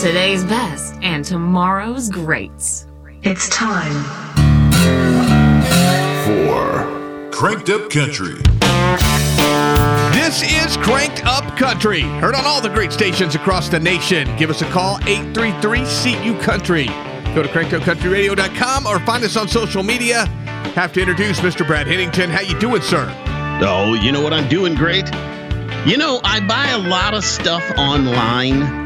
today's best and tomorrow's greats. It's time for Cranked Up Country. This is Cranked Up Country. Heard on all the great stations across the nation. Give us a call, 833-CU Country. Go to crankedupcountryradio.com or find us on social media. Have to introduce Mr. Brad Hennington. How you doing, sir? Oh, you know what? I'm doing great. You know, I buy a lot of stuff online.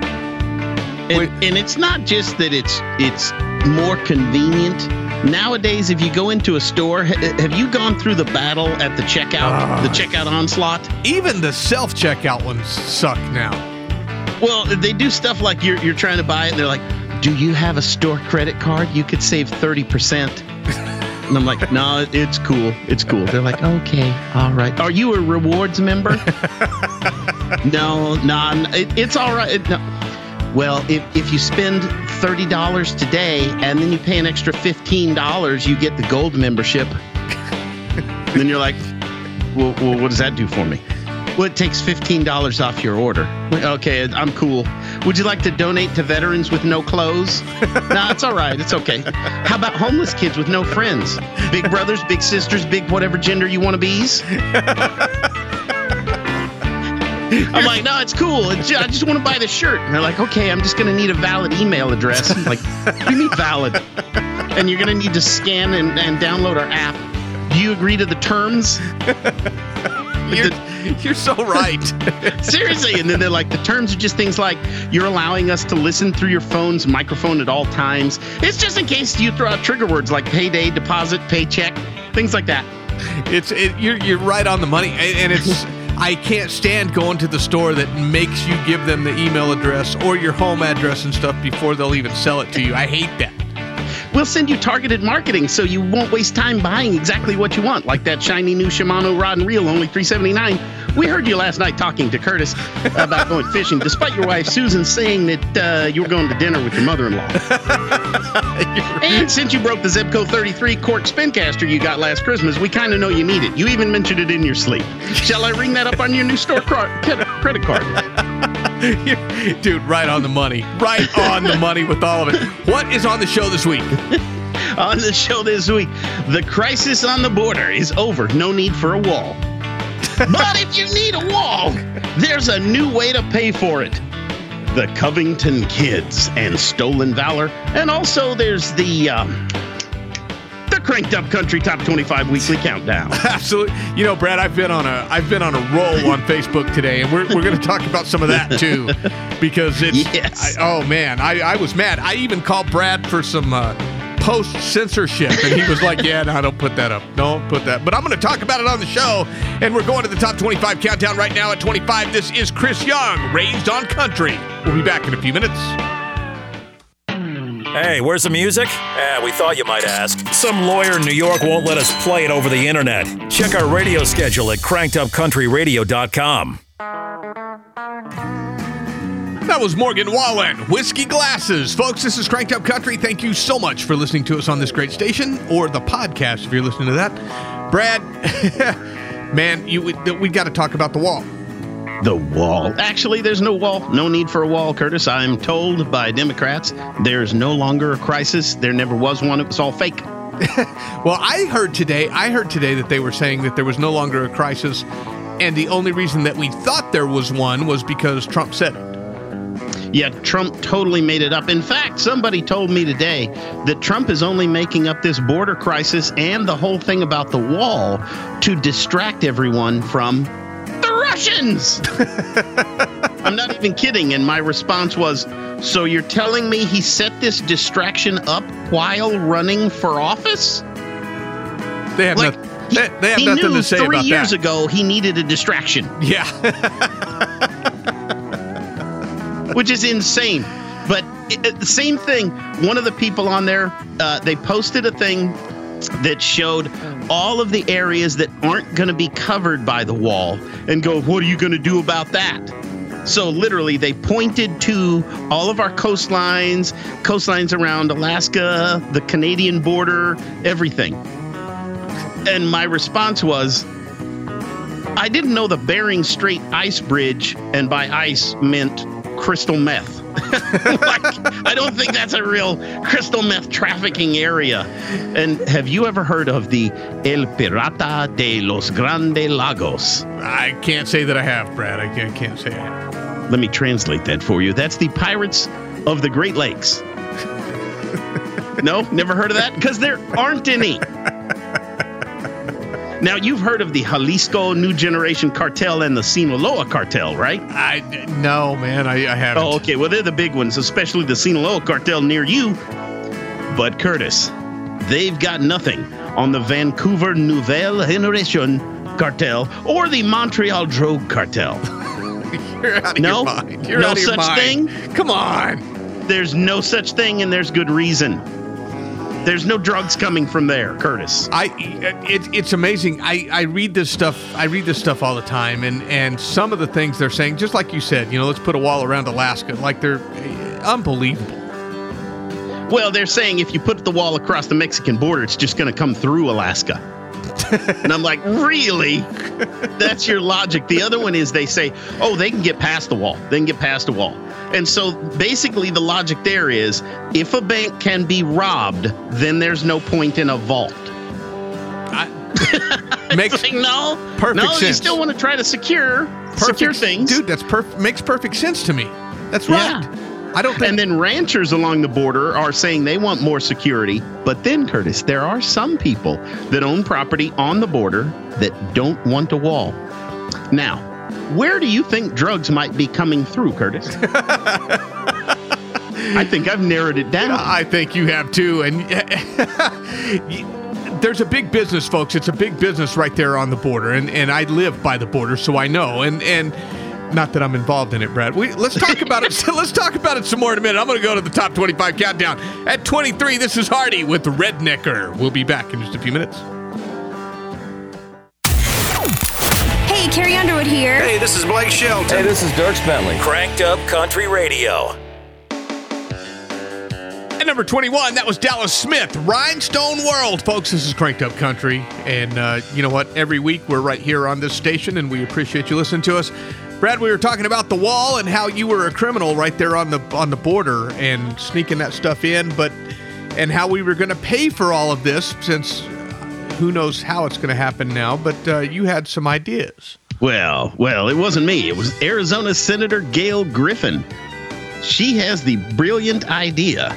And, and it's not just that it's it's more convenient. Nowadays, if you go into a store, ha- have you gone through the battle at the checkout, ah. the checkout onslaught? Even the self checkout ones suck now. Well, they do stuff like you're you're trying to buy it. And they're like, "Do you have a store credit card? You could save thirty percent." And I'm like, "No, it's cool. It's cool." They're like, "Okay, all right. Are you a rewards member?" no, no, it, it's all right. It- no. Well, if, if you spend thirty dollars today and then you pay an extra fifteen dollars, you get the gold membership. then you're like, well, well, what does that do for me? Well, it takes fifteen dollars off your order. Okay, I'm cool. Would you like to donate to veterans with no clothes? nah, it's all right. It's okay. How about homeless kids with no friends? Big brothers, big sisters, big whatever gender you want to be's. I'm like, no, it's cool. I just want to buy the shirt. And they're like, okay, I'm just going to need a valid email address. I'm like, you mean valid? And you're going to need to scan and, and download our app. Do you agree to the terms? You're, you're so right. Seriously. And then they're like, the terms are just things like you're allowing us to listen through your phone's microphone at all times. It's just in case you throw out trigger words like payday, deposit, paycheck, things like that. It's it, you're you're right on the money, and, and it's I can't stand going to the store that makes you give them the email address or your home address and stuff before they'll even sell it to you. I hate that. We'll send you targeted marketing so you won't waste time buying exactly what you want, like that shiny new Shimano rod and reel, only 379 We heard you last night talking to Curtis about going fishing, despite your wife Susan saying that uh, you were going to dinner with your mother-in-law. and since you broke the Zebco 33 cork spincaster you got last Christmas, we kind of know you need it. You even mentioned it in your sleep. Shall I ring that up on your new store cro- credit card? Dude, right on the money. Right on the money with all of it. What is on the show this week? on the show this week, the crisis on the border is over. No need for a wall. But if you need a wall, there's a new way to pay for it. The Covington Kids and Stolen Valor, and also there's the um, the Cranked Up Country Top 25 Weekly Countdown. Absolutely. You know, Brad, I've been on a I've been on a roll on Facebook today, and we're, we're going to talk about some of that too, because it's. Yes. I, oh man, I, I was mad. I even called Brad for some uh, post censorship, and he was like, "Yeah, no, don't put that up. Don't put that." But I'm going to talk about it on the show, and we're going to the top 25 countdown right now at 25. This is Chris Young, raised on country. We'll be back in a few minutes. Hey, where's the music? Eh, we thought you might ask. Some lawyer in New York won't let us play it over the internet. Check our radio schedule at crankedupcountryradio.com. That was Morgan Wallen, Whiskey Glasses. Folks, this is Cranked Up Country. Thank you so much for listening to us on this great station or the podcast if you're listening to that. Brad, man, you we, we got to talk about the wall. The wall. Actually, there's no wall. No need for a wall, Curtis. I'm told by Democrats there's no longer a crisis. There never was one. It was all fake. Well, I heard today, I heard today that they were saying that there was no longer a crisis and the only reason that we thought there was one was because Trump said it. Yeah, Trump totally made it up. In fact, somebody told me today that Trump is only making up this border crisis and the whole thing about the wall to distract everyone from the Russians. I'm not even kidding. And my response was So you're telling me he set this distraction up while running for office? They have, Like, noth- he, they, they have he nothing knew to say three about years that. ago he needed a distraction. Yeah. which is insane. But it, same thing. One of the people on there, uh, they posted a thing that showed all of the areas that aren't going to be covered by the wall, and go, "What are you going to do about that?" So literally, they pointed to all of our coastlines, coastlines around Alaska, the Canadian border, everything. And my response was, I didn't know the Bering Strait ice bridge, and by ice meant crystal meth. like, I don't think that's a real crystal meth trafficking area. And have you ever heard of the El Pirata de los Grandes Lagos? I can't say that I have, Brad. I can't, can't say I have. Let me translate that for you. That's the Pirates of the Great Lakes. no, never heard of that? Because there aren't any. Now, you've heard of the Jalisco New Generation Cartel and the Sinaloa Cartel, right? I no, man. I, I haven't. Oh, okay. Well, they're the big ones, especially the Sinaloa Cartel near you. But, Curtis, they've got nothing on the Vancouver Nouvelle Generation Cartel or the Montreal Drogue Cartel. You're out of No? your mind. You're No out of your such mind. thing? Come on. There's no such thing, and there's good reason. There's no drugs coming from there, Curtis. I it, it's amazing. I, I read this stuff. I read this stuff all the time, and and some of the things they're saying, just like you said, you know, let's put a wall around Alaska, like they're eh, unbelievable. Well, they're saying if you put the wall across the Mexican border, it's just going to come through Alaska. And I'm like, really? That's your logic. The other one is they say, oh, they can get past the wall. They can get past the wall. And so basically, the logic there is if a bank can be robbed, then there's no point in a vault. Makes Like, no, perfect no, you still want to try to secure secure things, dude. That's perfect. Makes perfect sense to me. That's Yeah. I don't think. And then ranchers along the border are saying they want more security. But then, Curtis, there are some people that own property on the border that don't want a wall. Now, where do you think drugs might be coming through, Curtis? I think I've narrowed it down. I think you have too. And there's a big business, folks. It's a big business right there on the border, and and I live by the border, so I know. And and not that I'm involved in it, Brad. We let's talk about it. let's talk about it some more in a minute. I'm going to go to the top 25 countdown at 23. This is Hardy with Rednecker. We'll be back in just a few minutes. Hey, Carrie Underwood here. Hey, this is Blake Shelton. Hey, this is Dierks Bentley. Cranked Up Country Radio. At number 21, that was Dallas Smith, Rhinestone World. Folks, this is Cranked Up Country. And uh, you know what? Every week we're right here on this station, and we appreciate you listening to us. Brad, we were talking about the wall and how you were a criminal right there on the on the border and sneaking that stuff in, but and how we were going to pay for all of this since uh, who knows how it's going to happen now. But uh, you had some ideas. Well, well, it wasn't me. It was Arizona Senator Gail Griffin. She has the brilliant idea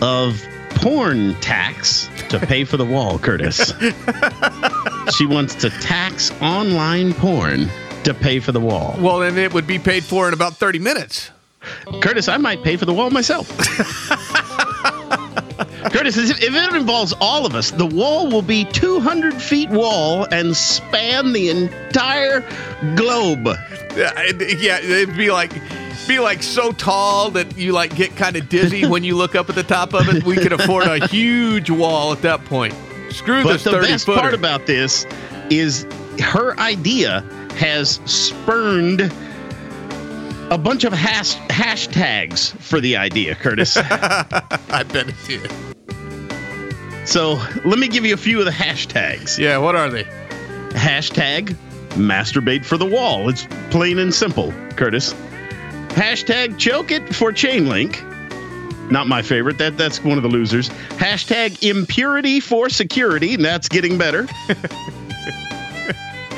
of porn tax to pay for the wall, Curtis. she wants to tax online porn to pay for the wall. Well, then it would be paid for in about 30 minutes. Curtis, I might pay for the wall myself. Curtis, if it involves all of us, the wall will be 200 feet wall and span the entire globe. Yeah, it- yeah, it'd be like be like so tall that you like get kind of dizzy when you look up at the top of it. We could afford a huge wall at that point. Screw But this the thirty best footer. part about this is her idea has spurned a bunch of hash- hashtags for the idea, Curtis. I bet it did. so let me give you a few of the hashtags. Yeah, what are they? Hashtag masturbate for the wall. It's plain and simple, Curtis. Hashtag choke it for chain link. Not my favorite. That that's one of the losers. Hashtag impurity for security. And that's getting better.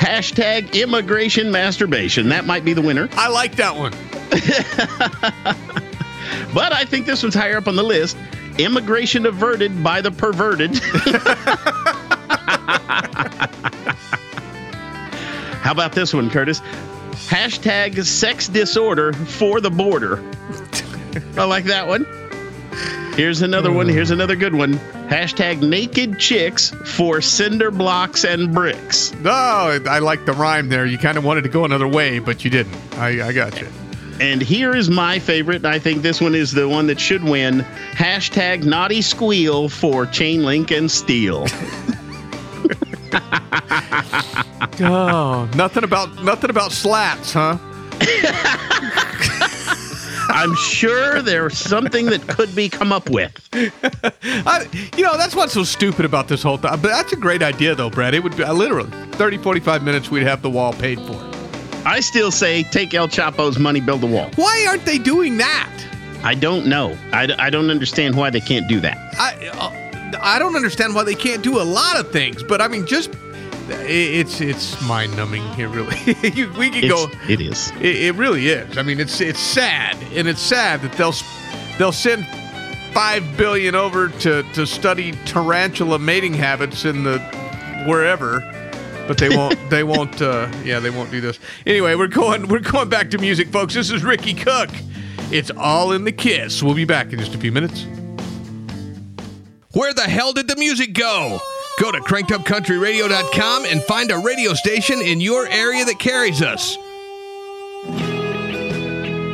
Hashtag immigration masturbation. That might be the winner. I like that one. But I think this one's higher up on the list. Immigration averted by the perverted. How about this one, Curtis? Hashtag sex disorder for the border. I like that one. Here's another one. Here's another good one. Hashtag naked chicks for cinder blocks and bricks. No, I like the rhyme there. You kind of wanted to go another way, but you didn't. I, I got you. And here is my favorite. I think this one is the one that should win. Hashtag naughty squeal for chain link and steel. Oh, nothing about nothing about slats, huh? I'm sure there's something that could be come up with. I, you know, that's what's so stupid about this whole thing. But that's a great idea, though, Brad. It would be uh, literally 30, 45 minutes, we'd have the wall paid for. I still say take El Chapo's money, build a wall. Why aren't they doing that? I don't know. I, I don't understand why they can't do that. I uh, I don't understand why they can't do a lot of things, but I mean, just it's it's mind numbing here. Really, You- we could go. It's. It, it really is. I mean, it's it's sad, and it's sad that they'll they'll send five billion over to to study tarantula mating habits in the wherever, but they won't. they won't. Uh, yeah, they won't do this. Anyway, we're going we're going back to music, folks. This is Ricky Cook. It's all in the kiss. We'll be back in just a few minutes. Where the hell did the music go? Go to crankedupcountryradio.com and find a radio station in your area that carries us.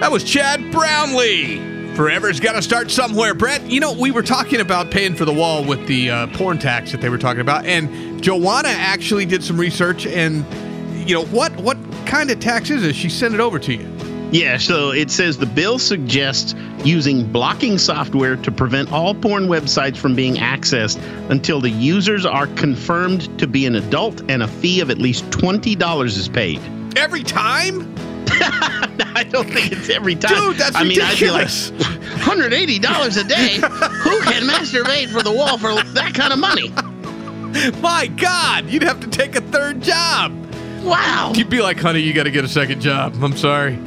That was Chad Brownlee. Forever's got to start somewhere. Brett, you know, we were talking about paying for the wall with the uh, porn tax that they were talking about, and Joanna actually did some research. And you know what? What kind of tax is it? She sent it over to you. Yeah, so it says the bill suggests using blocking software to prevent all porn websites from being accessed until the users are confirmed to be an adult and a fee of at least $20 is paid. Every time, I don't think it's every time. dude, that's I mean, I'd be like, ridiculous. $180 a day? Who can masturbate for the wall for that kind of money? My God, you'd have to take a third job. Wow. You'd be like, honey, you got to get a second job. I'm sorry.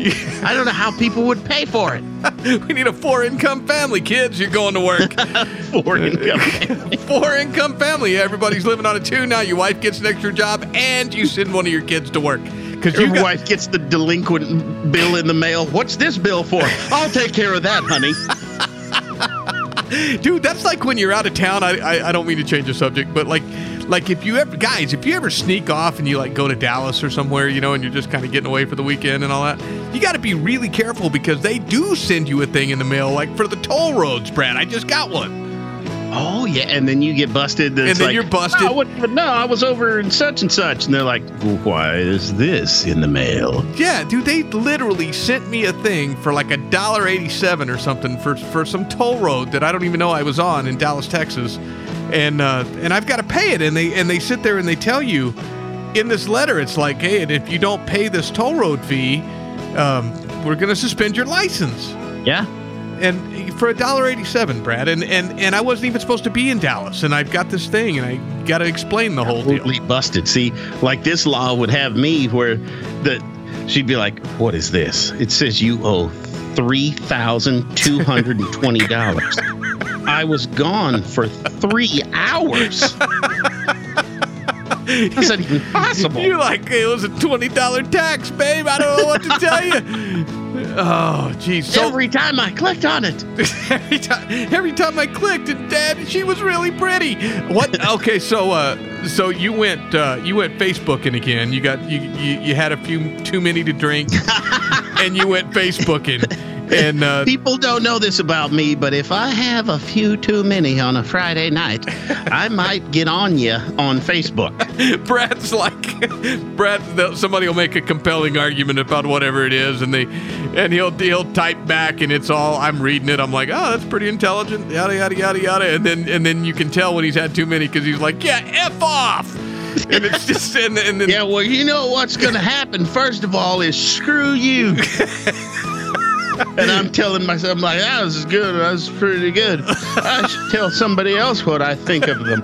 I don't know how people would pay for it. we need a four income family, kids. You're going to work. For income. family. four income family. Everybody's living on a two now. Your wife gets an extra job, and you send one of your kids to work because you Your got. wife gets the delinquent bill in the mail. What's this bill for? I'll take care of that, honey. Dude, that's like when you're out of town. I, I I don't mean to change the subject, but like like if you ever guys, if you ever sneak off and you like go to Dallas or somewhere, you know, and you're just kind of getting away for the weekend and all that, you got to be really careful because they do send you a thing in the mail, like for the toll roads, Brad. I just got one. Oh yeah, and then you get busted. And then you're busted. No, what, no, I was over in such and such, and they're like, "Why is this in the mail?" Yeah, dude, they literally sent me a thing for like a dollar eighty-seven or something for for some toll road that I don't even know I was on in Dallas, Texas, and uh, and I've got to pay it, and they and they sit there and they tell you in this letter, it's like, hey, and if you don't pay this toll road fee, um, we're gonna suspend your license, Yeah. and for a dollar eighty-seven, Brad, and and and I wasn't even supposed to be in Dallas, and I've got this thing, and I got to explain the whole deal. Busted. See, like this law would have me where the she'd be like, "What is this?" It says you owe three thousand two hundred and twenty dollars. I was gone for three hours. How's that even possible? You're like, it was a twenty dollar tax, babe. I don't know what to tell you. Oh, geez. So Every time I clicked on it. every time, every time I clicked, and Dad, she was really pretty. What? Okay, so uh, so you went uh, you went Facebooking again. You got you you, you had a few too many to drink, and you went Facebooking, and uh, People don't know this about me, but if I have a few too many on a Friday night, I might get on you on Facebook. Brad's like, Brad. Somebody will make a compelling argument about whatever it is, and they, and he'll he'll type back, and it's all I'm reading it. I'm like, oh, that's pretty intelligent, yada yada yada yada, and then and then you can tell when he's had too many because he's like, yeah, f off, and it's just and, and then Yeah, well, you know what's going to happen, first of all, is screw you. And I'm telling myself, I'm like, that was good. That was pretty good. I should tell somebody else what I think of them.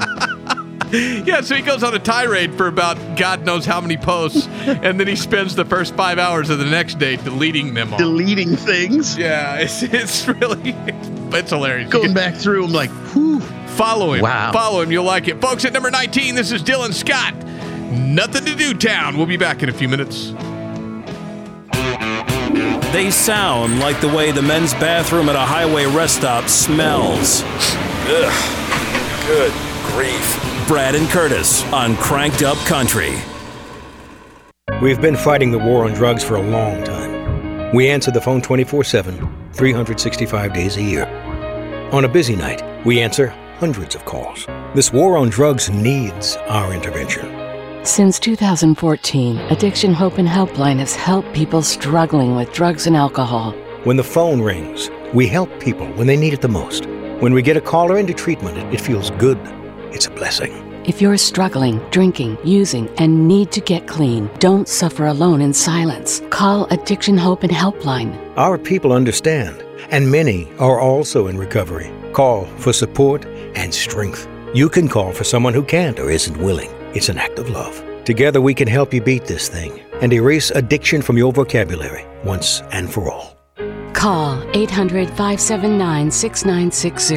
yeah. So he goes on a tirade for about God knows how many posts, and then he spends the first five hours of the next day deleting them all. Deleting things, yeah, it's it's really it's hilarious. Going back through I'm like, whew. Follow him. Wow. Follow him. You'll like it. Folks, at number 19, this is Dylan Scott. Nothing to do town. We'll be back in a few minutes. They sound like the way the men's bathroom at a highway rest stop smells. Ugh. Good grief. Brad and Curtis on Cranked Up Country. We've been fighting the war on drugs for a long time. We answer the phone 24 7, 365 days a year. On a busy night, we answer hundreds of calls. This war on drugs needs our intervention. Since 2014, Addiction Hope and Helpline has helped people struggling with drugs and alcohol. When the phone rings, we help people when they need it the most. When we get a caller into treatment, it, feels good. It's a blessing. If you're struggling, drinking, using, and need to get clean, don't suffer alone in silence. Call Addiction Hope and Helpline. Our people understand, and many are also in recovery. Call for support and strength. You can call for someone who can't or isn't willing. It's an act of love. Together we can help you beat this thing and erase addiction from your vocabulary once and for all. Call 800 579 6960.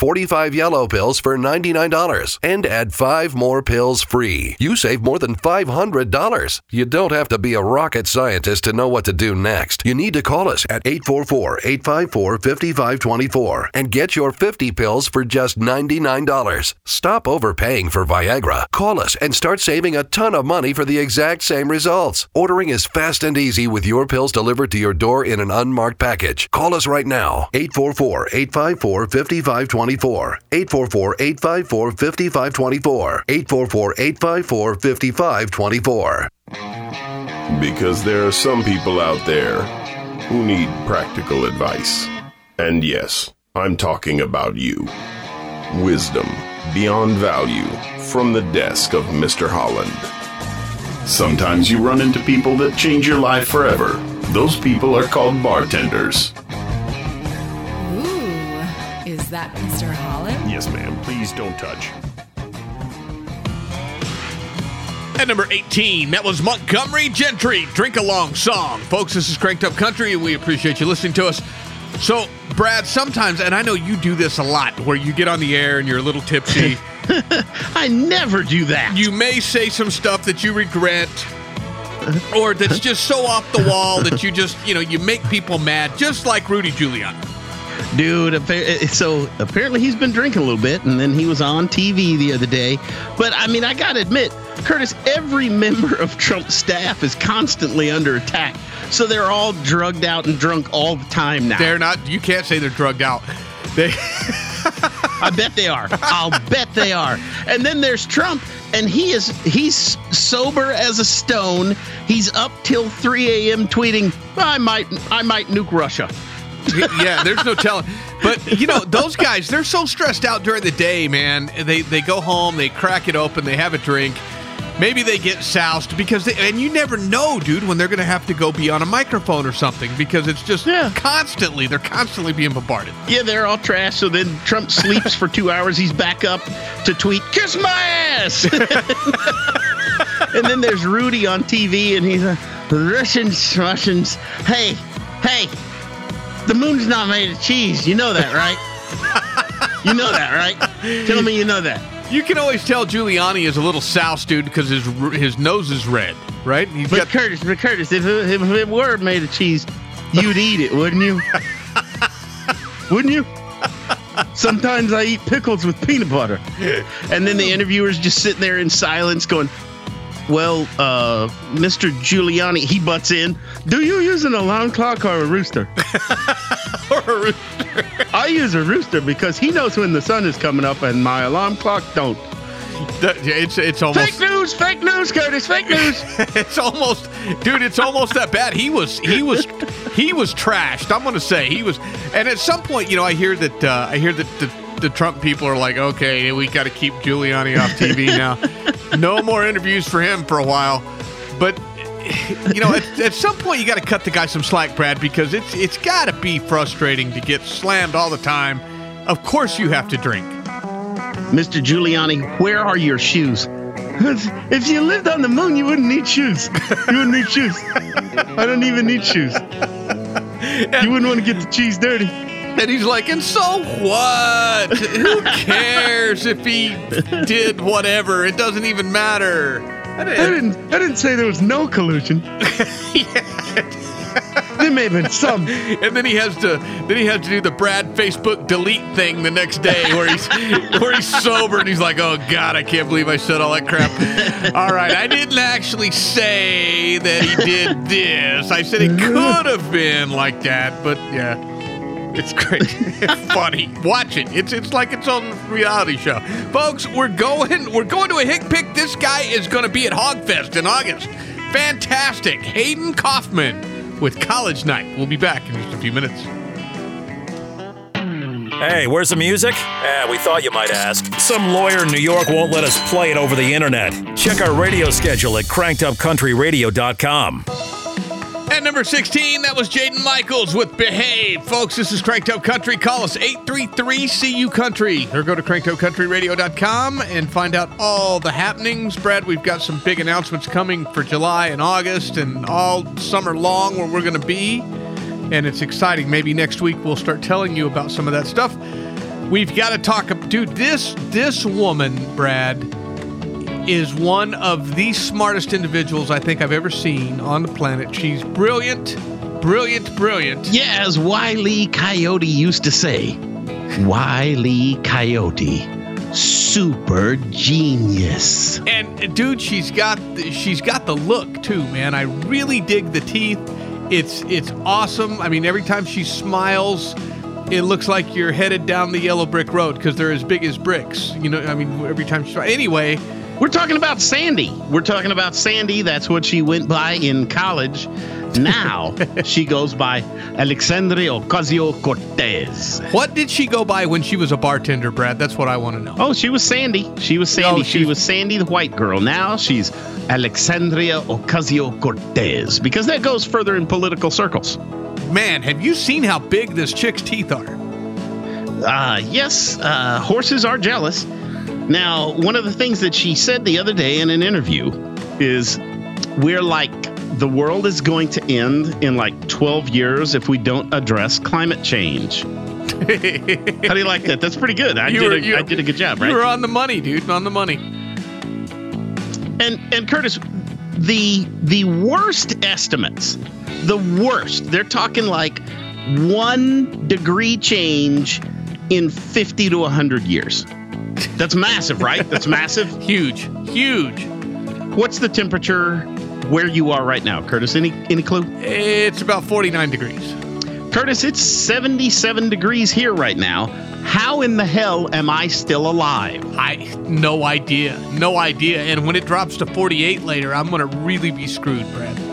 45 yellow pills for $99 and add 5 more pills free. You save more than $500. You don't have to be a rocket scientist to know what to do next. You need to call us at 844 854 5524 and get your 50 pills for just $99. Stop overpaying for Viagra. Call us and start saving a ton of money for the exact same results. Ordering is fast and easy with your pills delivered to your door in an unmarked package. Call us right now 844 854 5524. 844 854 5524. 844 854 5524. Because there are some people out there who need practical advice. And yes, I'm talking about you. Wisdom beyond value from the desk of Mr. Holland. Sometimes you run into people that change your life forever. Those people are called bartenders. Ooh, is that Mr. Holland? Yes, ma'am. Please don't touch. At number 18, that was Montgomery Gentry, Drink Along Song. Folks, this is Cranked Up Country, and we appreciate you listening to us. So, Brad, sometimes, and I know you do this a lot, where you get on the air and you're a little tipsy. I never do that. You may say some stuff that you regret, or that's just so off the wall that you just, you know, you make people mad, just like Rudy Giuliani. Dude, eh, eh, so apparently he's been drinking a little bit, and then he was on TV the other day. But I mean, I gotta admit, Curtis, every member of Trump's staff is constantly under attack. So they're all drugged out and drunk all the time now. They're not, you can't say they're drugged out. They. I bet they are. I'll bet they are. And then there's Trump, and he is he's sober as a stone. He's up till 3 a.m. tweeting, "I might I might nuke Russia." Yeah, there's no telling. But you know, those guys, they're so stressed out during the day, man. They they go home, they crack it open, they have a drink. Maybe they get soused because they, and you never know, dude, when they're going to have to go be on a microphone or something because it's just yeah. constantly they're constantly being bombarded. Yeah, they're all trash. So then Trump sleeps for two hours. He's back up to tweet, "Kiss my ass." and then there's Rudy on TV, and he's uh, like, "Russians, Russians, hey, hey, the moon's not made of cheese. You know that, right? you know that, right? Tell me you know that." You can always tell Giuliani is a little soused, dude, because his his nose is red, right? He's but Curtis, but Curtis, if it, if it were made of cheese, you'd eat it, wouldn't you? wouldn't you? Sometimes I eat pickles with peanut butter. And then the interviewer's just sitting there in silence going, Well, uh, Mr. Giuliani, he butts in. Do you use an alarm clock or a rooster? or a rooster. I use a rooster because he knows when the sun is coming up and my alarm clock don't. It's it's almost fake news, fake news, Curtis, fake news. it's almost, dude. It's almost that bad. He was he was he was trashed. I'm gonna say he was. And at some point, you know, I hear that uh, I hear that the, the Trump people are like, okay, we got to keep Giuliani off TV now. no more interviews for him for a while. But you know, at, at some point, you got to cut the guy some slack, Brad, because it's it's got to be frustrating to get slammed all the time. Of course, you have to drink. Mr. Giuliani, where are your shoes? If you lived on the moon, you wouldn't need shoes. You wouldn't need shoes. I don't even need shoes. You wouldn't want to get the cheese dirty. And he's like, and so what? Who cares if he did whatever? It doesn't even matter. I didn't, I didn't, I didn't say there was no collusion. there may have been some. And then he has to then he has to do the Brad Facebook delete thing the next day where he's where he's sober and he's like, oh God, I can't believe I said all that crap. all right, I didn't actually say that he did this. I said it could have been like that, but yeah. It's great. it's funny. Watch it. It's it's like its own reality show. Folks, we're going we're going to a hick pick. This guy is going to be at Hogfest in August. Fantastic. Hayden Kaufman with College Night. We'll be back in just a few minutes. Hey, where's the music? Eh, we thought you might ask. Some lawyer in New York won't let us play it over the internet. Check our radio schedule at crankedupcountryradio.com. At number 16, that was Jaden Michaels with Behave. Folks, this is Cranked Up Country. Call us 833-CU Country or go to crankedupcountryradio.com and find out all the happenings. Brad, we've got some big announcements coming for July and August and all summer long where we're going to be. And it's exciting. Maybe next week we'll start telling you about some of that stuff. We've got to talk, dude, this this woman, Brad, is one of the smartest individuals I think I've ever seen on the planet. She's brilliant, brilliant, brilliant. Yeah, as Wiley Coyote used to say. Wiley Coyote. Super genius. And dude, she's got she's got the look too, man. I really dig the teeth. It's it's awesome. I mean, every time she smiles, it looks like you're headed down the yellow brick road because they're as big as bricks. You know, I mean, every time she anyway. We're talking about Sandy. We're talking about Sandy. That's what she went by in college. Now she goes by Alexandria Ocasio Cortez. What did she go by when she was a bartender, Brad? That's what I want to know. Oh, she was Sandy. She was Sandy. Oh, she she's- was Sandy the white girl. Now she's Alexandria Ocasio Cortez because that goes further in political circles. Man, have you seen how big this chick's teeth are? Uh, yes, uh, horses are jealous. Now, one of the things that she said the other day in an interview is we're like, the world is going to end in like 12 years if we don't address climate change. How do you like that? That's pretty good. I, did, were- a, you- I did a good job, right? You were on the money, dude. On the money. And and Curtis, the the worst estimates, the worst. They're talking like one degree change in 50 to 100 years. That's massive, right? That's massive. Huge, huge. What's the temperature where you are right now, Curtis? Any any clue? It's about 49 degrees. Curtis, it's 77 degrees here right now. How in the hell am I still alive? I no idea, no idea. And when it drops to 48 later, I'm gonna really be screwed, Brad.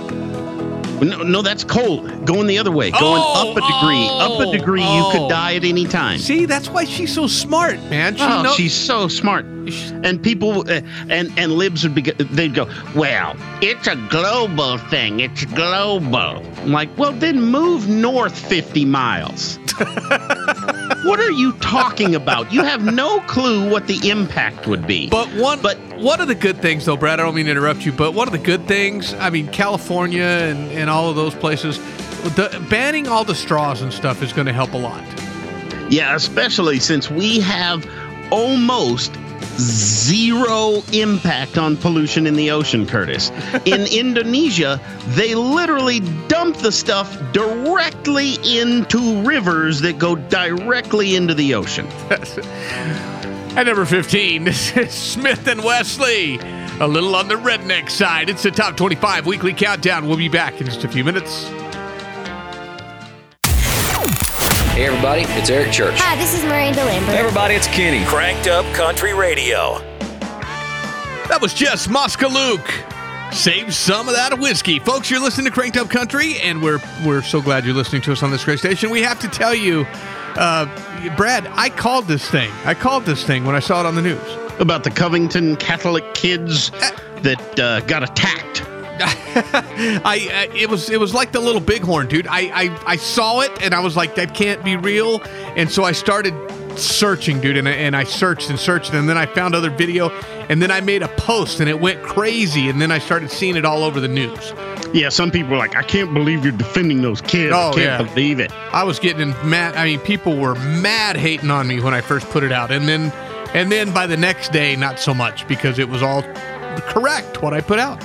No, no, that's cold. Going the other way. Going Oh, up a degree. up a degree, you oh. could die at any time. See, that's why she's so smart, man. She oh, knows- she's so smart. And people uh, and and libs would be they'd go, well, it's a global thing. It's global. I'm like, well, then move north 50 miles. what are you talking about? You have no clue what the impact would be. But one, But one of the good things, though, Brad, I don't mean to interrupt you, but one of the good things, I mean, California and, and all of those places, the, banning all the straws and stuff is going to help a lot. Yeah, especially since we have almost zero impact on pollution in the ocean, Curtis. In Indonesia, they literally dump the stuff directly into rivers that go directly into the ocean. At number 15, this is Smith and Wesley. A little on the redneck side. It's the top 25 weekly countdown. We'll be back in just a few minutes. Hey everybody, it's Eric Church. Hi, this is Miranda Lambert. Hey everybody, it's Kenny. Cranked Up Country Radio. That was Jess Moskaluk. Save some of that whiskey. Folks, you're listening to Cranked Up Country, and we're we're so glad you're listening to us on this great station. We have to tell you, uh, Brad, I called this thing. I called this thing when I saw it on the news. About the Covington Catholic kids that uh, got attacked. I uh, it was it was like the little bighorn, dude. I, I I saw it and I was like, that can't be real. And so I started searching, dude, and I, and I searched and searched, and then I found other video, and then I made a post, and it went crazy, and then I started seeing it all over the news. Yeah, some people are like, I can't believe you're defending those kids. I Oh, can't yeah. believe it. I was getting mad. I mean, people were mad hating on me when I first put it out, and then and then by the next day, not so much because it was all correct what I put out.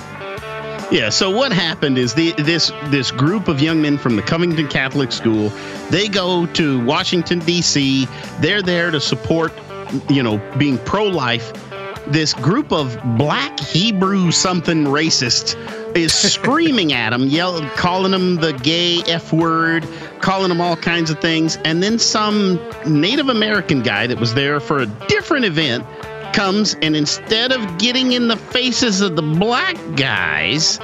Yeah. So what happened is the this this group of young men from the Covington Catholic School, they go to Washington D.C. They're there to support, you know, being pro-life. This group of black Hebrew something racist is screaming at them, yelling, calling them the gay F word, calling them all kinds of things. And then some Native American guy that was there for a different event comes and instead of getting in the faces of the black guys,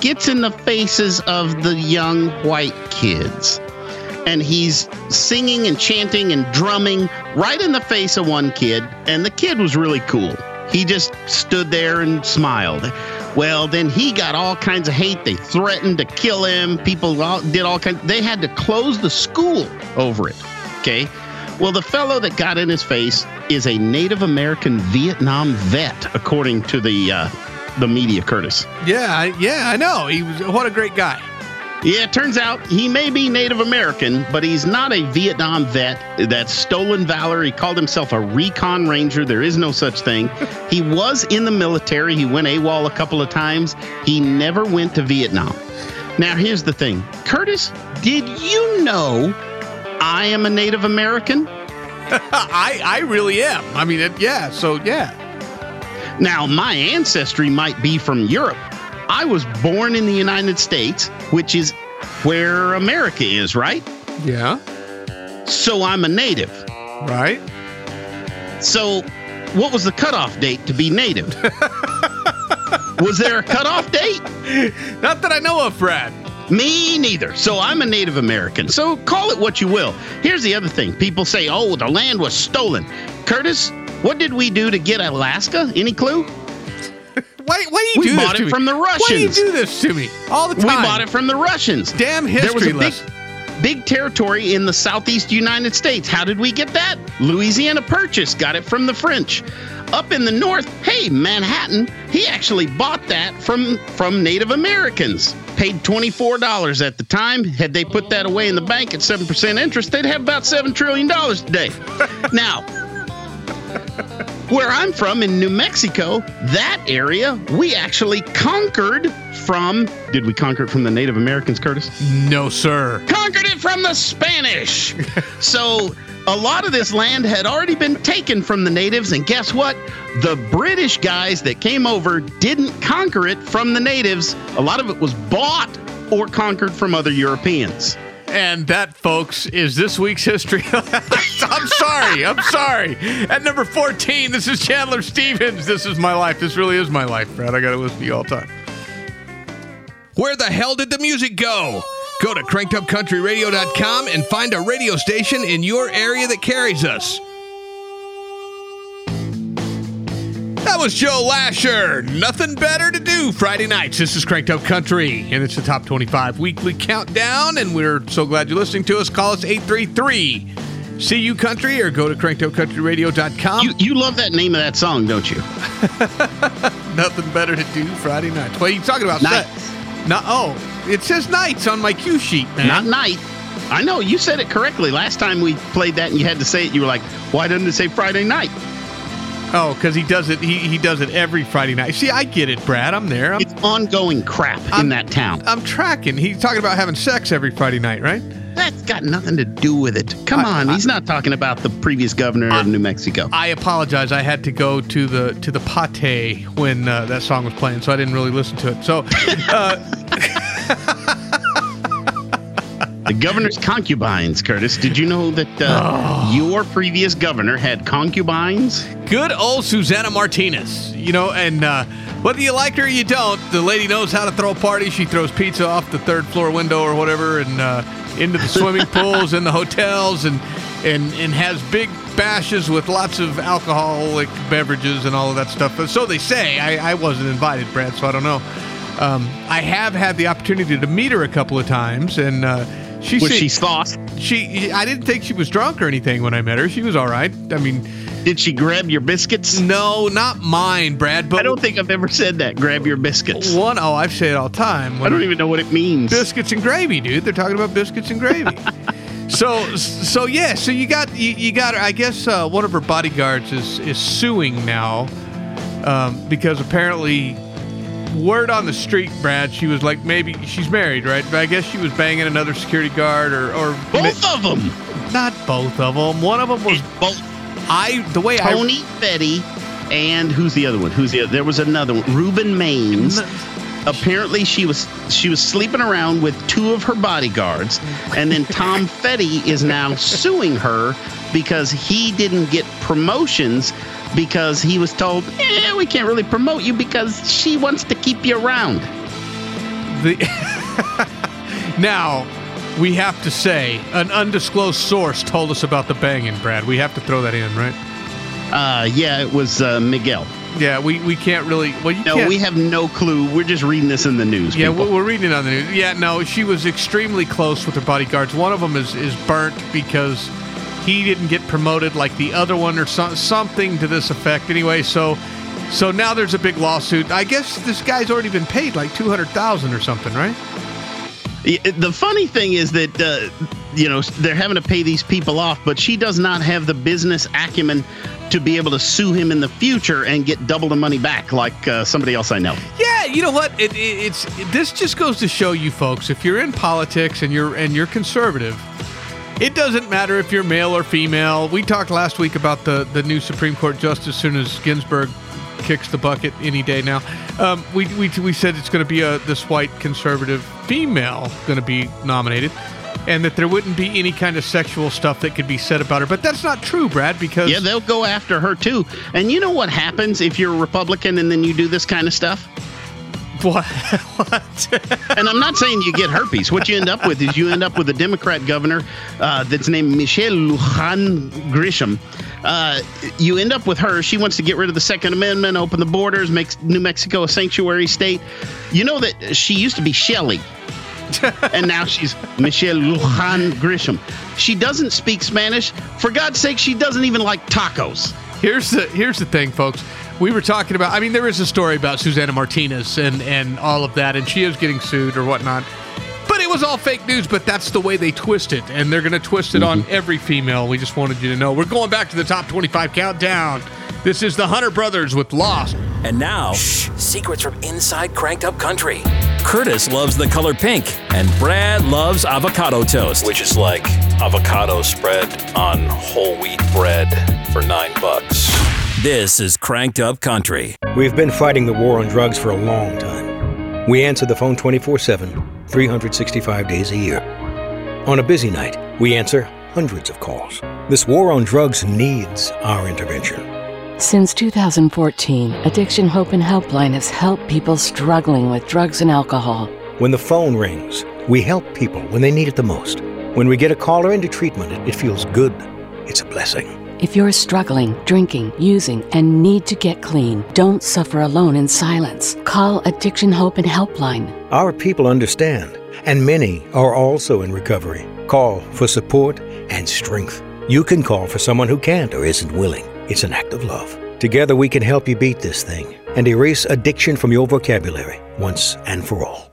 gets in the faces of the young white kids. And he's singing and chanting and drumming right in the face of one kid. And the kid was really cool. He just stood there and smiled. Well, then he got all kinds of hate. They threatened to kill him. People all, did all kinds. They had to close the school over it. Okay. Well, the fellow that got in his face is a Native American Vietnam vet, according to the uh, the media, Curtis. Yeah, I, yeah, I know. He was what a great guy. Yeah, it turns out he may be Native American, but he's not a Vietnam vet. That's stolen valor. He called himself a recon ranger. There is no such thing. he was in the military. He went AWOL a couple of times. He never went to Vietnam. Now, here's the thing Curtis, did you know I am a Native American? I, I really am. I mean, it, yeah, so yeah. Now, my ancestry might be from Europe. I was born in the United States, which is where America is, right? Yeah. So I'm a native. Right. So, what was the cutoff date to be native? was there a cutoff date? Not that I know of, Brad. Me neither. So I'm a Native American. So call it what you will. Here's the other thing people say, oh, the land was stolen. Curtis, what did we do to get Alaska? Any clue? Why, why do you do? we do bought this it to from me? the Russians. Why do you do this to me all the time? We bought it from the Russians. Damn There was history a big, lesson. big territory in the southeast United States. How did we get that? Louisiana Purchase got it from the French. Up in the north, hey, Manhattan, he actually bought that from from Native Americans. Paid $24 at the time. Had they put that away in the bank at 7% interest, they'd have about $7 trillion today. now, where I'm from in New Mexico, that area we actually conquered from. Did we conquer it from the Native Americans, Curtis? No, sir. Conquered it from the Spanish. so a lot of this land had already been taken from the natives, and guess what? The British guys that came over didn't conquer it from the natives. A lot of it was bought or conquered from other Europeans. And that, folks, is this week's history. I'm sorry. I'm sorry. At number 14, this is Chandler Stevens. This is my life. This really is my life, Brad. I got to listen to you all the time. Where the hell did the music go? Go to crankedupcountryradio.com and find a radio station in your area that carries us. That was Joe Lasher. Nothing better to do Friday nights. This is Cranked Up Country, and it's the top 25 weekly countdown. And we're so glad you're listening to us. Call us 833 CU Country or go to crankedupcountryradio.com. You, you love that name of that song, don't you? Nothing better to do Friday nights. What are you talking about? Nights. No, oh, it says nights on my cue sheet, man. Not night. I know you said it correctly last time we played that, and you had to say it. You were like, "Why doesn't it say Friday night?" Oh, because he does it. He, he does it every Friday night. See, I get it, Brad. I'm there. I'm, It's ongoing crap in that town. I'm tracking. He's talking about having sex every Friday night, right? That's got nothing to do with it. Come I- on, I- he's not talking about the previous governor of New Mexico. I apologize. I had to go to the to the pate when uh, that song was playing, so I didn't really listen to it. So, uh, The governor's concubines, Curtis. Did you know that uh, your previous governor had concubines? good old Susana Martinez. You know, and uh, whether you like her or you don't, the lady knows how to throw a party. She throws pizza off the third floor window or whatever, and uh, into the swimming pools and the hotels, and and and has big bashes with lots of alcoholic beverages and all of that stuff. But so they say. I, I wasn't invited, Brad, so I don't know. Um, I have had the opportunity to meet her a couple of times, and uh, she Was she sauce? she I didn't think she was drunk or anything when I met her. She was all right. I mean, Did she grab your biscuits? no, not mine, Brad. But I don't think I've ever said that. Grab your biscuits. one oh, I've said it all the time. I don't even know what it means. biscuits and gravy, dude. They're talking about biscuits and gravy. so so yeah, so you got you, you got I guess uh, one of her bodyguards is is suing now um, because apparently word on the street, Brad, she was like maybe she's married, right? But I guess she was banging another security guard or or Both of them. Not both of them. One of them was both. I the way Tony Fetty and who's the other one? Who's the other? There was another one. Ruben Maines. Apparently, she was she was sleeping around with two of her bodyguards, and then Tom Fetty is now suing her because he didn't get promotions because he was told, eh, we can't really promote you because she wants to keep you around. The now we have to say an undisclosed source told us about the banging, Brad. We have to throw that in, right? Uh, yeah, it was uh, Miguel. Yeah, we, we can't really. Well, you No, can't, we have no clue. We're just reading this in the news. Yeah, people. we're, we're reading it on the news. Yeah, no, she was extremely close with her bodyguards. One of them is is burnt because he didn't get promoted like the other one, or so, something to this effect. Anyway, so so now there's a big lawsuit. I guess this guy's already been paid like two hundred thousand or something, right? The funny thing is that uh, you know they're having to pay these people off, but she does not have the business acumen to be able to sue him in the future and get double the money back like uh, somebody else I know. Yeah, you know what? It, it, it's this just goes to show you folks if you're in politics and you're and you're conservative, it doesn't matter if you're male or female. We talked last week about the the new Supreme Court justice soon as Ginsburg kicks the bucket any day now. Um, we, we we said it's going to be a this white conservative female going to be nominated. And that there wouldn't be any kind of sexual stuff that could be said about her, but that's not true, Brad. Because Yeah, they'll go after her too. And you know what happens if you're a Republican and then you do this kind of stuff? What? what? and I'm not saying you get herpes. What you end up with is you end up with a Democrat governor uh, that's named Michelle Lujan Grisham. Uh, you end up with her. She wants to get rid of the Second Amendment, open the borders, make New Mexico a sanctuary state. You know that she used to be Shelley. and now she's Michelle Lujan Grisham. She doesn't speak Spanish. For God's sake, she doesn't even like tacos. Here's the here's the thing, folks. We were talking about. I mean, there is a story about Susana Martinez and and all of that, and she is getting sued or whatnot. But it was all fake news. But that's the way they twist it, and they're going to twist it on mm-hmm. every female. We just wanted you to know. We're going back to the top 25 countdown. This is the Hunter Brothers with Lost. And now, secrets from inside Cranked Up Country. Curtis loves the color pink, and Brad loves avocado toast, which is like avocado spread on whole wheat bread for nine bucks. This is Cranked Up Country. We've been fighting the war on drugs for a long time. We answer the phone 24 7, 365 days a year. On a busy night, we answer hundreds of calls. This war on drugs needs our intervention. Since 2014, Addiction Hope and Helpline has helped people struggling with drugs and alcohol. When the phone rings, we help people when they need it the most. When we get a caller into treatment, it, it feels good. It's a blessing. If you're struggling, drinking, using, and need to get clean, don't suffer alone in silence. Call Addiction Hope and Helpline. Our people understand, and many are also in recovery. Call for support and strength. You can call for someone who can't or isn't willing. It's an act of love. Together we can help you beat this thing and erase addiction from your vocabulary once and for all.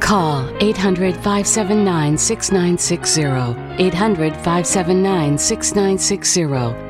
Call 800 579 6960. 800 579 6960.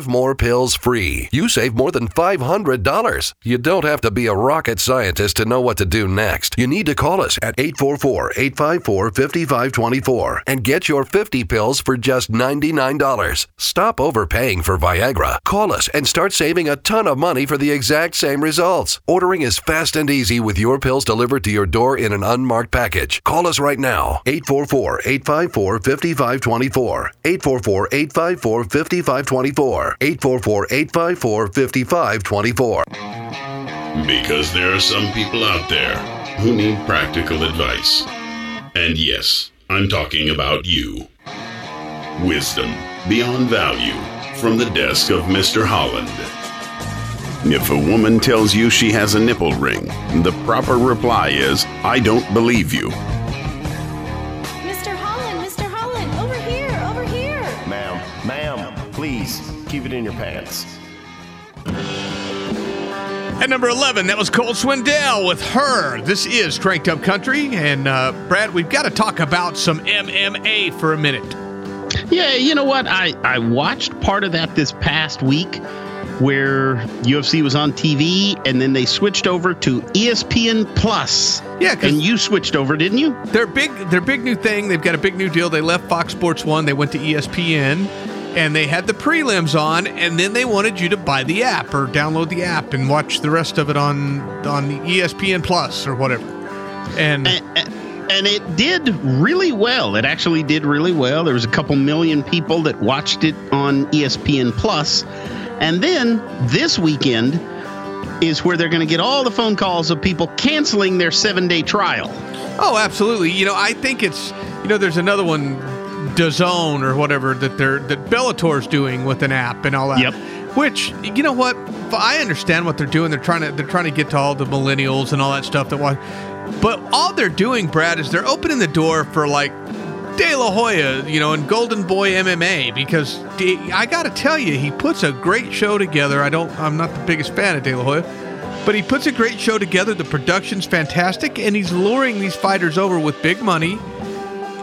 more pills free. You save more than $500. You don't have to be a rocket scientist to know what to do next. You need to call us at 844 854 5524 and get your 50 pills for just $99. Stop overpaying for Viagra. Call us and start saving a ton of money for the exact same results. Ordering is fast and easy with your pills delivered to your door in an unmarked package. Call us right now 844 854 5524. 844 854 5524. 844 854 5524. Because there are some people out there who need practical advice. And yes, I'm talking about you. Wisdom beyond value from the desk of Mr. Holland. If a woman tells you she has a nipple ring, the proper reply is, I don't believe you. Keep it in your pants. At number 11, that was Cole Swindell with her. This is Cranked Up Country. And uh, Brad, we've got to talk about some MMA for a minute. Yeah, you know what? I, I watched part of that this past week where UFC was on TV and then they switched over to ESPN Plus. Yeah, and you switched over, didn't you? Their big, their big new thing. They've got a big new deal. They left Fox Sports One. They went to ESPN, and they had the prelims on, and then they wanted you to buy the app or download the app and watch the rest of it on on the ESPN Plus or whatever. And and it did really well. It actually did really well. There was a couple million people that watched it on ESPN Plus. And then this weekend is where they're going to get all the phone calls of people canceling their 7-day trial. Oh, absolutely. You know, I think it's you know, there's another one, DAZN or whatever that they're that Bellator's doing with an app and all that. Yep. Which you know what, I understand what they're doing. They're trying to they're trying to get to all the millennials and all that stuff that watch. But all they're doing, Brad, is they're opening the door for like De La Hoya, you know, and Golden Boy MMA because De- I got to tell you, he puts a great show together. I don't, I'm not the biggest fan of De La Hoya, but he puts a great show together. The production's fantastic, and he's luring these fighters over with big money.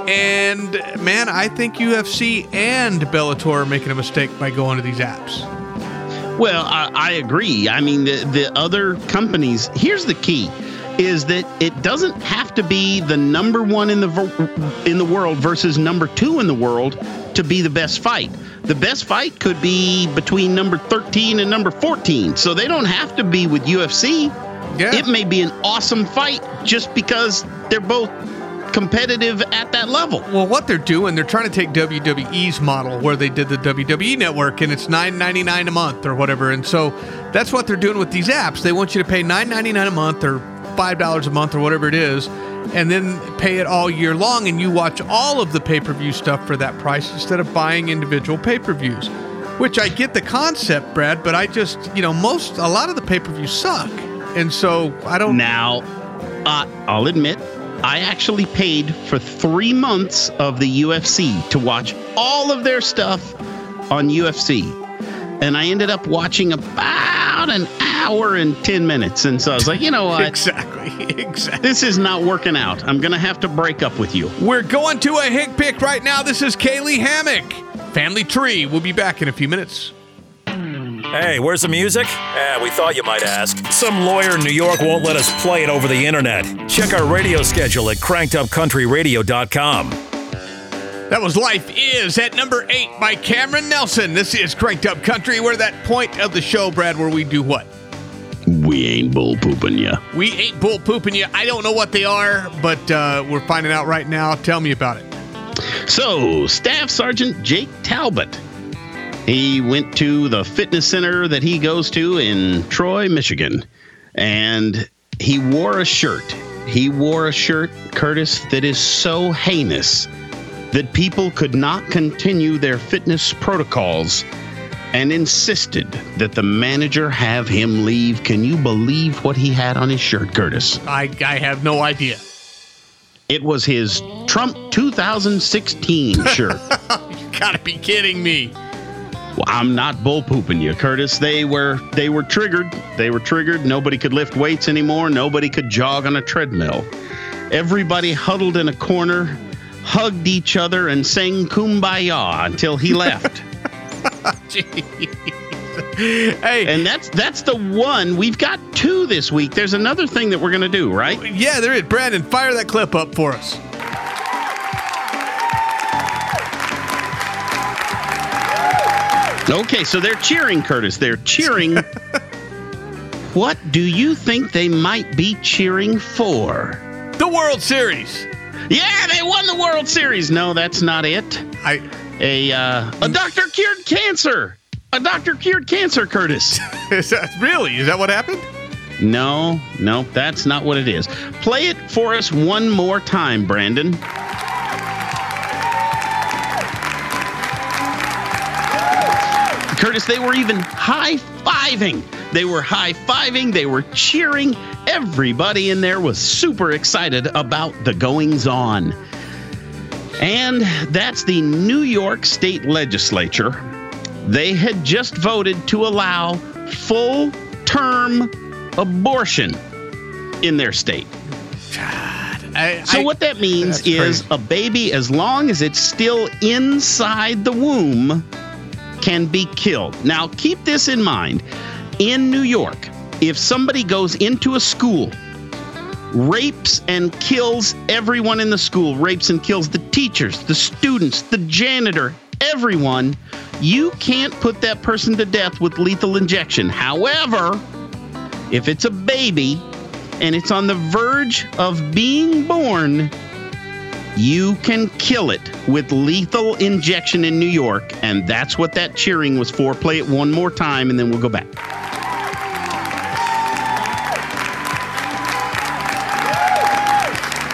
And man, I think UFC and Bellator are making a mistake by going to these apps. Well, I, I agree. I mean, the, the other companies, here's the key is that it doesn't have to be the number one in the in the world versus number two in the world to be the best fight. The best fight could be between number 13 and number 14. So they don't have to be with UFC. Yeah. It may be an awesome fight just because they're both competitive at that level. Well, what they're doing, they're trying to take WWE's model where they did the WWE network and it's $9.99 a month or whatever. And so that's what they're doing with these apps. They want you to pay $9.99 a month or $5 a month or whatever it is, and then pay it all year long. And you watch all of the pay per view stuff for that price instead of buying individual pay per views. Which I get the concept, Brad, but I just, you know, most, a lot of the pay per views suck. And so I don't. Now, uh, I'll admit, I actually paid for three months of the UFC to watch all of their stuff on UFC. And I ended up watching about an hour and 10 minutes. And so I was like, you know what? Exactly. Exactly. This is not working out. I'm going to have to break up with you. We're going to a hick pick right now. This is Caylee Hammack. Family Tree. We'll be back in a few minutes. Hey, where's the music? Eh, we thought you might ask. Some lawyer in New York won't let us play it over the internet. Check our radio schedule at crankedupcountryradio.com. That was Life Is at number eight by Cameron Nelson. This is Cranked Up Country. We're that point of the show, Brad, where we do what? We ain't bull pooping you. We ain't bull pooping you. I don't know what they are, but uh, we're finding out right now. Tell me about it. So, Staff Sergeant Jake Talbot. He went to the fitness center that he goes to in Troy, Michigan, and he wore a shirt. He wore a shirt, Curtis, that is so heinous that people could not continue their fitness protocols and insisted that the manager have him leave. Can you believe what he had on his shirt, Curtis? I, I have no idea. It was his Trump 2016 shirt. you gotta be kidding me. Well, I'm not bull pooping you, Curtis. They were they were triggered. They were triggered. Nobody could lift weights anymore. Nobody could jog on a treadmill. Everybody huddled in a corner, hugged each other, and sang "Kumbaya" until he left. hey, and that's that's the one we've got two this week. There's another thing that we're gonna do, right? Yeah, there is. Brandon, fire that clip up for us. Okay, so they're cheering, Curtis. They're cheering. what do you think they might be cheering for? The World Series. Yeah, they won the World Series. No, that's not it. I a uh, a doctor cured cancer. A doctor cured cancer, Curtis. is that really? Is that what happened? No, no, that's not what it is. Play it for us one more time, Brandon. Curtis, they were even high fiving They were high fiving, they were cheering. Everybody in there was super excited about the goings on. And that's the New York State Legislature. They had just voted to allow full term abortion in their state. I, so, I- what that means is crazy. a baby, as long as it's still inside the womb, can be killed. Now, keep this in mind. In New York, if somebody goes into a school, rapes and kills everyone in the school, rapes and kills the teachers, the students, the janitor, everyone, you can't put that person to death with lethal injection. However, if it's a baby and it's on the verge of being born, you can kill it with lethal injection in New York. And that's what that cheering was for. Play it one more time and then we'll go back.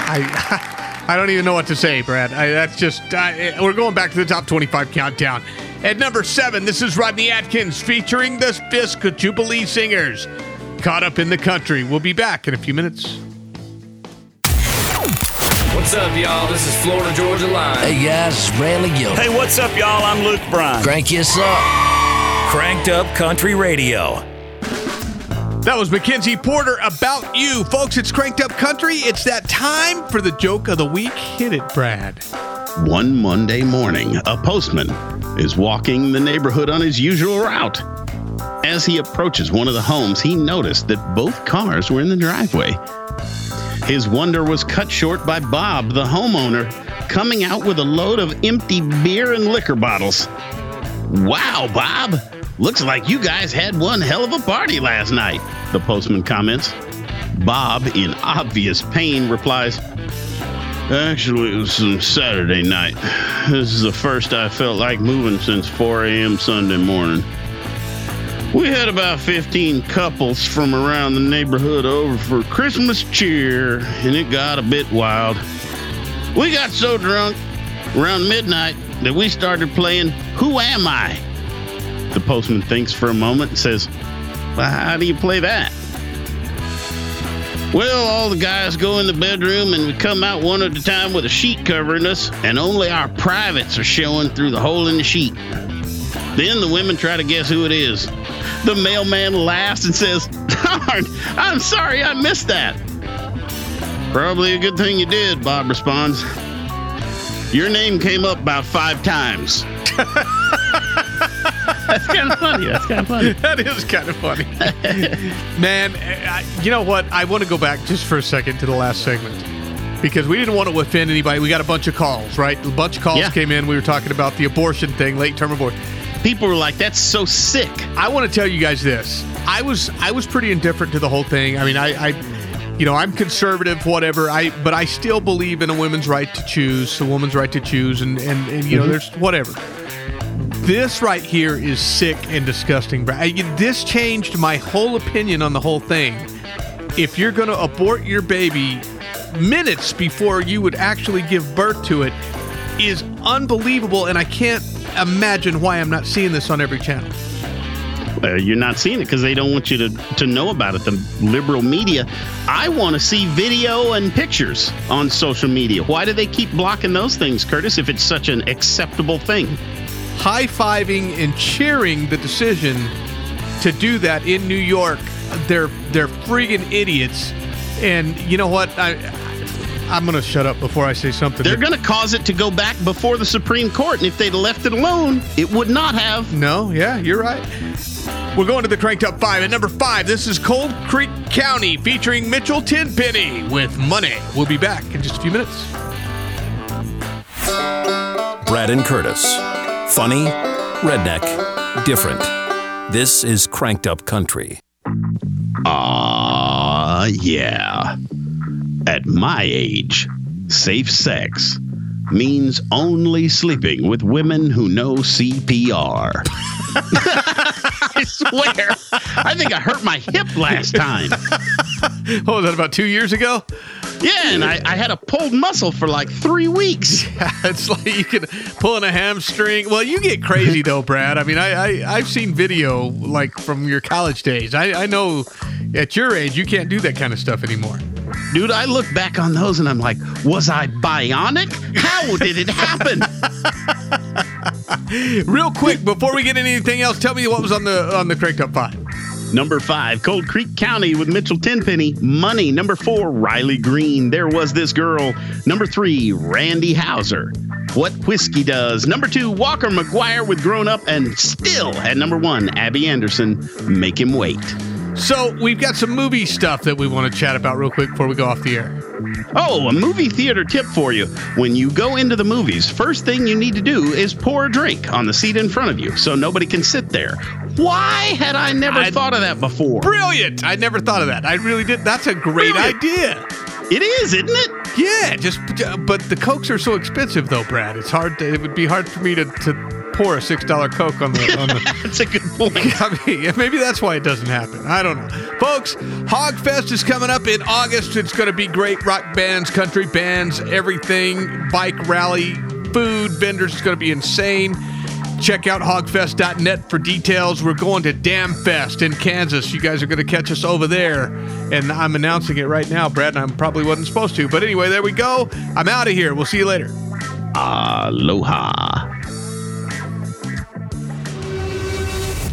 I I don't even know what to say, Brad. I, that's just I, we're going back to the top 25 countdown. At number seven, this is Rodney Atkins featuring the Fisk Jubilee Singers. Caught up in the country. We'll be back in a few minutes. What's up, y'all? This is Florida Georgia Line. Hey guys, it's Brantley Gilbert. Hey, what's up, y'all? I'm Luke Bryan. Crank us up. Cranked Up Country Radio. That was Mackenzie Porter about you. Folks, it's Cranked Up Country. It's that time for the joke of the week. Hit it, Brad. One Monday morning, a postman is walking the neighborhood on his usual route. As he approaches one of the homes, he noticed that both cars were in the driveway. His wonder was cut short by Bob, the homeowner, coming out with a load of empty beer and liquor bottles. Wow, Bob! Looks like you guys had one hell of a party last night, the postman comments. Bob, in obvious pain, replies, Actually, it was some Saturday night. This is the first I felt like moving since 4 a.m. Sunday morning. We had about 15 couples from around the neighborhood over for Christmas cheer, and it got a bit wild. We got so drunk around midnight that we started playing Who Am I? The postman thinks for a moment and says, well, How do you play that? Well, all the guys go in the bedroom and we come out one at a time with a sheet covering us, and only our privates are showing through the hole in the sheet. Then the women try to guess who it is. The mailman laughs and says, Darn, I'm sorry I missed that. Probably a good thing you did, Bob responds. Your name came up about five times. That's kind of funny. That's kind of funny. that is kind of funny. Man, I, you know what? I want to go back just for a second to the last segment because we didn't want to offend anybody. We got a bunch of calls, right? A bunch of calls Yeah. came in. We were talking about the abortion thing, late term abortion. People were like, "That's so sick." I want to tell you guys this. I was I was pretty indifferent to the whole thing. I mean, I, I you know, I'm conservative, whatever. I but I still believe in a woman's right to choose, a woman's right to choose, and and, and you know, Mhm. there's whatever. This right here is sick and disgusting. This changed my whole opinion on the whole thing. If you're going to abort your baby minutes before you would actually give birth to it, is unbelievable, and I can't imagine why I'm not seeing this on every channel. Uh, you're not seeing it because they don't want you to, to know about it. The liberal media. I want to see video and pictures on social media. Why do they keep blocking those things, Curtis, if it's such an acceptable thing? high fiving and cheering the decision to do that in New York. They're they're friggin' idiots. And you know what? I I'm gonna shut up before I say something. They're going to cause it to go back before the Supreme Court. And if they'd left it alone, it would not have. No, yeah, you're right. We're going to the Cranked Up Five. At number five, this is Cold Creek County featuring Mitchell Tenpenny with Money. We'll be back in just a few minutes. Brad and Curtis. Funny, redneck, different. This is Cranked Up Country. Ah, yeah. At my age, safe sex means only sleeping with women who know CPR. I swear. I think I hurt my hip last time. Oh, was that about two years ago? Yeah, and I, I had a pulled muscle for like three weeks. Yeah, it's like you can pulling a hamstring. Well, you get crazy though, Brad. I mean, I, I I've seen video like from your college days. I, I know at your age you can't do that kind of stuff anymore. Dude, I look back on those and I'm like, was I bionic? How did it happen? Real quick, before we get into anything else, tell me what was on the on the cranked up five. Number five, Cold Creek County with Mitchell Tenpenny. Money. Number four, Riley Green. There was this girl. Number three, Randy Houser. What Whiskey Does. Number two, Walker McGuire with Grown Up. And still at number one, Abby Anderson, Make Him Wait. So we've got some movie stuff that we want to chat about real quick before we go off the air. Oh, a movie theater tip for you. When you go into the movies, first thing you need to do is pour a drink on the seat in front of you so nobody can sit there. Why had I never I'd- thought of that before? Brilliant! I never thought of that. I really did. That's a great Brilliant. idea. It is, isn't it? Yeah, just but the cokes are so expensive though, Brad. It's hard. To, it would be hard for me to, to pour a six dollar coke on the on the. That's a good point. I mean, maybe that's why it doesn't happen. I don't know. Folks, Hogfest is coming up in August. It's going to be great. Rock bands, country bands, everything, bike rally, food, vendors. It's going to be insane. Check out hogfest.net for details. We're going to Dam Fest in Kansas. You guys are going to catch us over there. And I'm announcing it right now, Brad, and I probably wasn't supposed to. But anyway, there we go. I'm out of here. We'll see you later. Aloha.